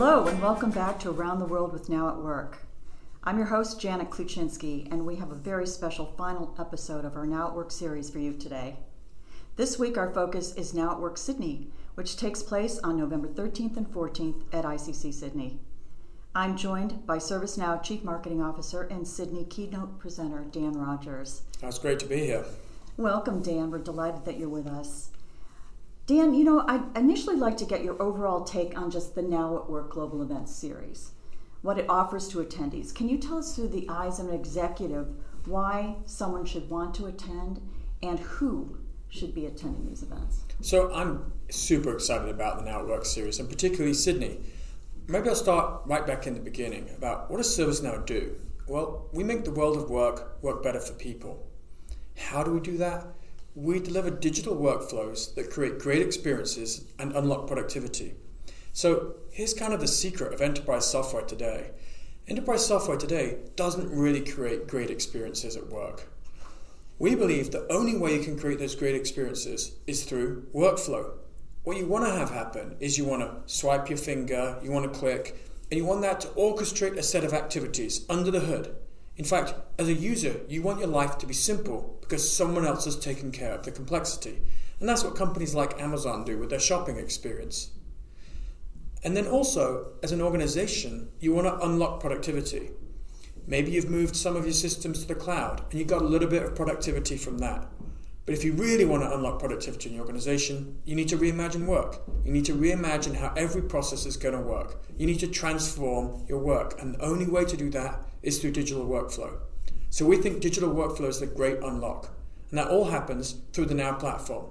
Hello, and welcome back to Around the World with Now at Work. I'm your host, Janet Kluczynski, and we have a very special final episode of our Now at Work series for you today. This week, our focus is Now at Work Sydney, which takes place on November 13th and 14th at ICC Sydney. I'm joined by ServiceNow Chief Marketing Officer and Sydney keynote presenter Dan Rogers. It's great to be here. Welcome, Dan. We're delighted that you're with us. Dan, you know, I'd initially like to get your overall take on just the Now at Work Global Events series, what it offers to attendees. Can you tell us through the eyes of an executive why someone should want to attend and who should be attending these events? So I'm super excited about the Now at Work series, and particularly Sydney. Maybe I'll start right back in the beginning about what does ServiceNow do? Well, we make the world of work work better for people. How do we do that? We deliver digital workflows that create great experiences and unlock productivity. So here's kind of the secret of enterprise software today. Enterprise software today doesn't really create great experiences at work. We believe the only way you can create those great experiences is through workflow. What you want to have happen is you want to swipe your finger, you want to click, and you want that to orchestrate a set of activities under the hood in fact, as a user, you want your life to be simple because someone else has taken care of the complexity. And that's what companies like Amazon do with their shopping experience. And then also, as an organization, you want to unlock productivity. Maybe you've moved some of your systems to the cloud and you got a little bit of productivity from that. But if you really want to unlock productivity in your organization, you need to reimagine work. You need to reimagine how every process is going to work. You need to transform your work. And the only way to do that is through digital workflow. So we think digital workflow is the great unlock. And that all happens through the Now platform.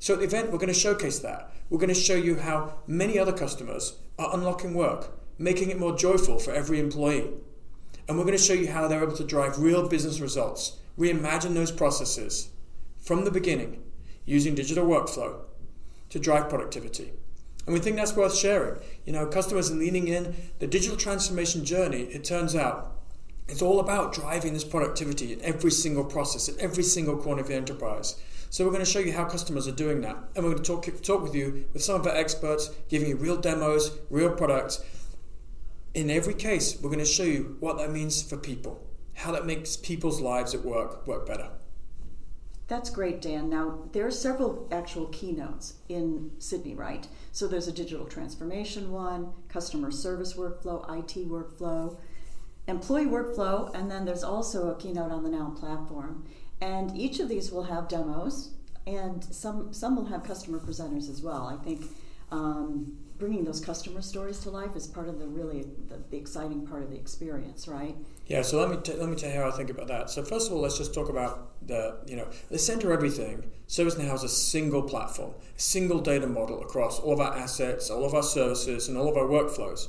So at the event, we're going to showcase that. We're going to show you how many other customers are unlocking work, making it more joyful for every employee. And we're going to show you how they're able to drive real business results, reimagine those processes from the beginning using digital workflow to drive productivity. And we think that's worth sharing. You know, customers are leaning in. The digital transformation journey, it turns out, it's all about driving this productivity in every single process, in every single corner of the enterprise. So we're going to show you how customers are doing that. And we're going to talk, talk with you with some of our experts, giving you real demos, real products. In every case, we're going to show you what that means for people, how that makes people's lives at work work better. That's great, Dan. Now, there are several actual keynotes in Sydney, right? So there's a digital transformation one, customer service workflow, IT workflow, employee workflow, and then there's also a keynote on the Now platform. And each of these will have demos, and some some will have customer presenters as well. I think um, bringing those customer stories to life is part of the really the, the exciting part of the experience, right? Yeah. So let me t- let me tell you how I think about that. So first of all, let's just talk about the you know the center of everything. ServiceNow has a single platform, a single data model across all of our assets, all of our services, and all of our workflows.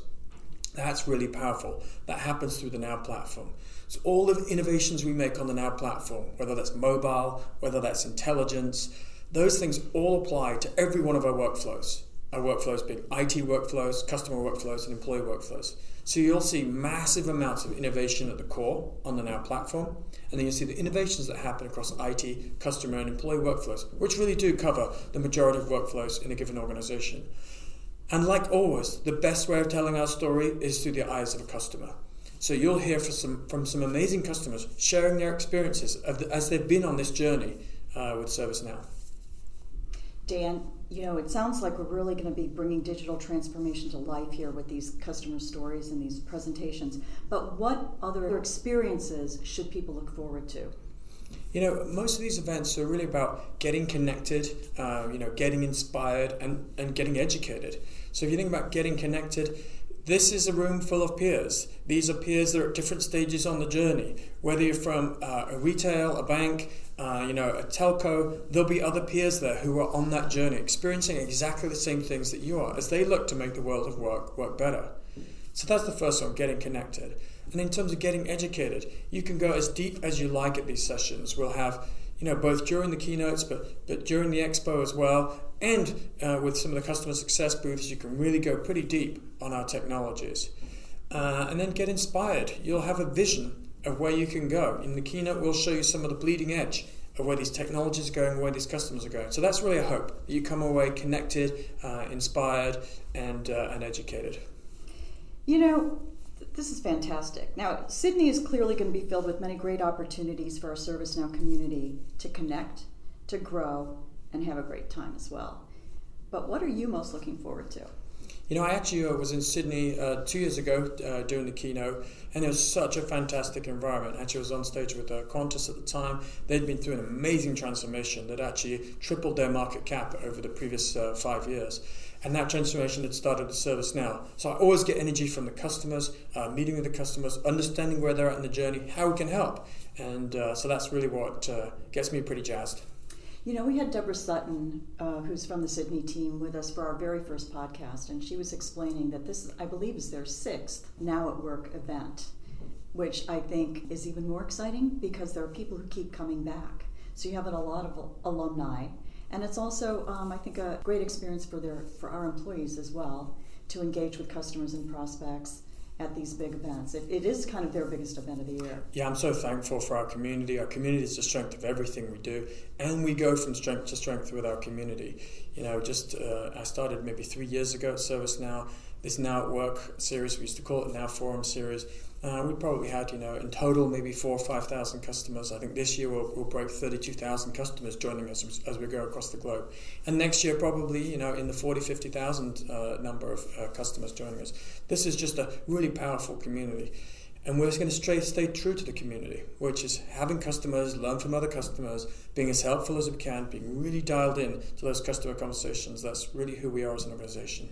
That's really powerful. That happens through the Now platform. So all the innovations we make on the Now platform, whether that's mobile, whether that's intelligence, those things all apply to every one of our workflows. Our workflows being IT workflows, customer workflows, and employee workflows. So you'll see massive amounts of innovation at the core on the Now platform, and then you'll see the innovations that happen across IT, customer, and employee workflows, which really do cover the majority of workflows in a given organization. And like always, the best way of telling our story is through the eyes of a customer. So you'll hear from some, from some amazing customers sharing their experiences the, as they've been on this journey uh, with ServiceNow. Dan, you know, it sounds like we're really going to be bringing digital transformation to life here with these customer stories and these presentations. But what other experiences should people look forward to? You know, most of these events are really about getting connected, uh, you know, getting inspired and, and getting educated. So if you think about getting connected, this is a room full of peers. These are peers that are at different stages on the journey. Whether you're from uh, a retail, a bank, uh, you know, a telco, there'll be other peers there who are on that journey, experiencing exactly the same things that you are as they look to make the world of work work better. So that's the first one, getting connected. And in terms of getting educated, you can go as deep as you like at these sessions. We'll have, you know, both during the keynotes, but but during the expo as well, and uh, with some of the customer success booths, you can really go pretty deep on our technologies. Uh, and then get inspired. You'll have a vision of where you can go. In the keynote, we'll show you some of the bleeding edge of where these technologies are going, where these customers are going. So that's really a hope that you come away connected, uh, inspired, and, uh, and educated. You know, this is fantastic. Now, Sydney is clearly going to be filled with many great opportunities for our ServiceNow community to connect, to grow, and have a great time as well. But what are you most looking forward to? You know, I actually uh, was in Sydney uh, two years ago uh, doing the keynote, and it was such a fantastic environment. Actually, I was on stage with uh, Qantas at the time. They'd been through an amazing transformation that actually tripled their market cap over the previous uh, five years. And that transformation had started to ServiceNow. So I always get energy from the customers, uh, meeting with the customers, understanding where they're at in the journey, how we can help. And uh, so that's really what gets me pretty jazzed. You know, we had Deborah Sutton, uh, who's from the Sydney team, with us for our very first podcast, and she was explaining that this, I believe, is their sixth Now at Work event, which I think is even more exciting because there are people who keep coming back. So you have a lot of alumni, and it's also, um, I think, a great experience for their for our employees as well to engage with customers and prospects at these big events. It, it is kind of their biggest event of the year. Yeah, I'm so thankful for our community. Our community is the strength of everything we do, and we go from strength to strength with our community. You know, just uh, I started maybe three years ago at ServiceNow. This Now at Work series, we used to call it Now Forum series uh, we probably had, you know, in total maybe four or five thousand customers. I think this year we'll, we'll break thirty-two thousand customers joining us as, as, we go across the globe, and next year probably, you know, in the 40, 50,000 uh, number of uh, customers joining us. This is just a really powerful community, and we're going to stay stay true to the community, which is having customers learn from other customers, being as helpful as we can, being really dialed in to those customer conversations. That's really who we are as an organization.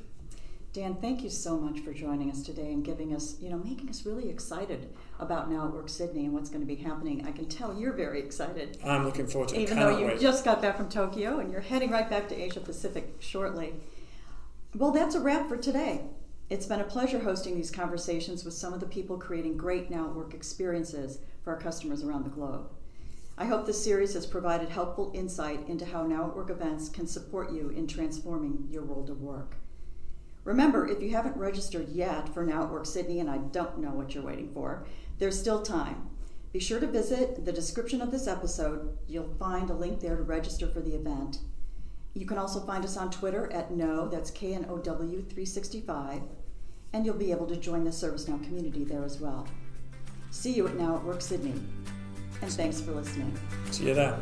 Dan, thank you so much for joining us today and giving us, you know, making us really excited about Now at Work Sydney and what's going to be happening. I can tell you're very excited. I'm looking forward to it. Even though you wait. just got back from Tokyo and you're heading right back to Asia Pacific shortly. Well, that's a wrap for today. It's been a pleasure hosting these conversations with some of the people creating great Now at Work experiences for our customers around the globe. I hope this series has provided helpful insight into how Now at Work events can support you in transforming your world of work. Remember, if you haven't registered yet for Now at Work Sydney, and I don't know what you're waiting for, there's still time. Be sure to visit the description of this episode. You'll find a link there to register for the event. You can also find us on Twitter at Know, that's K N O W 365, and you'll be able to join the ServiceNow community there as well. See you at Now at Work Sydney, and thanks for listening. See you there.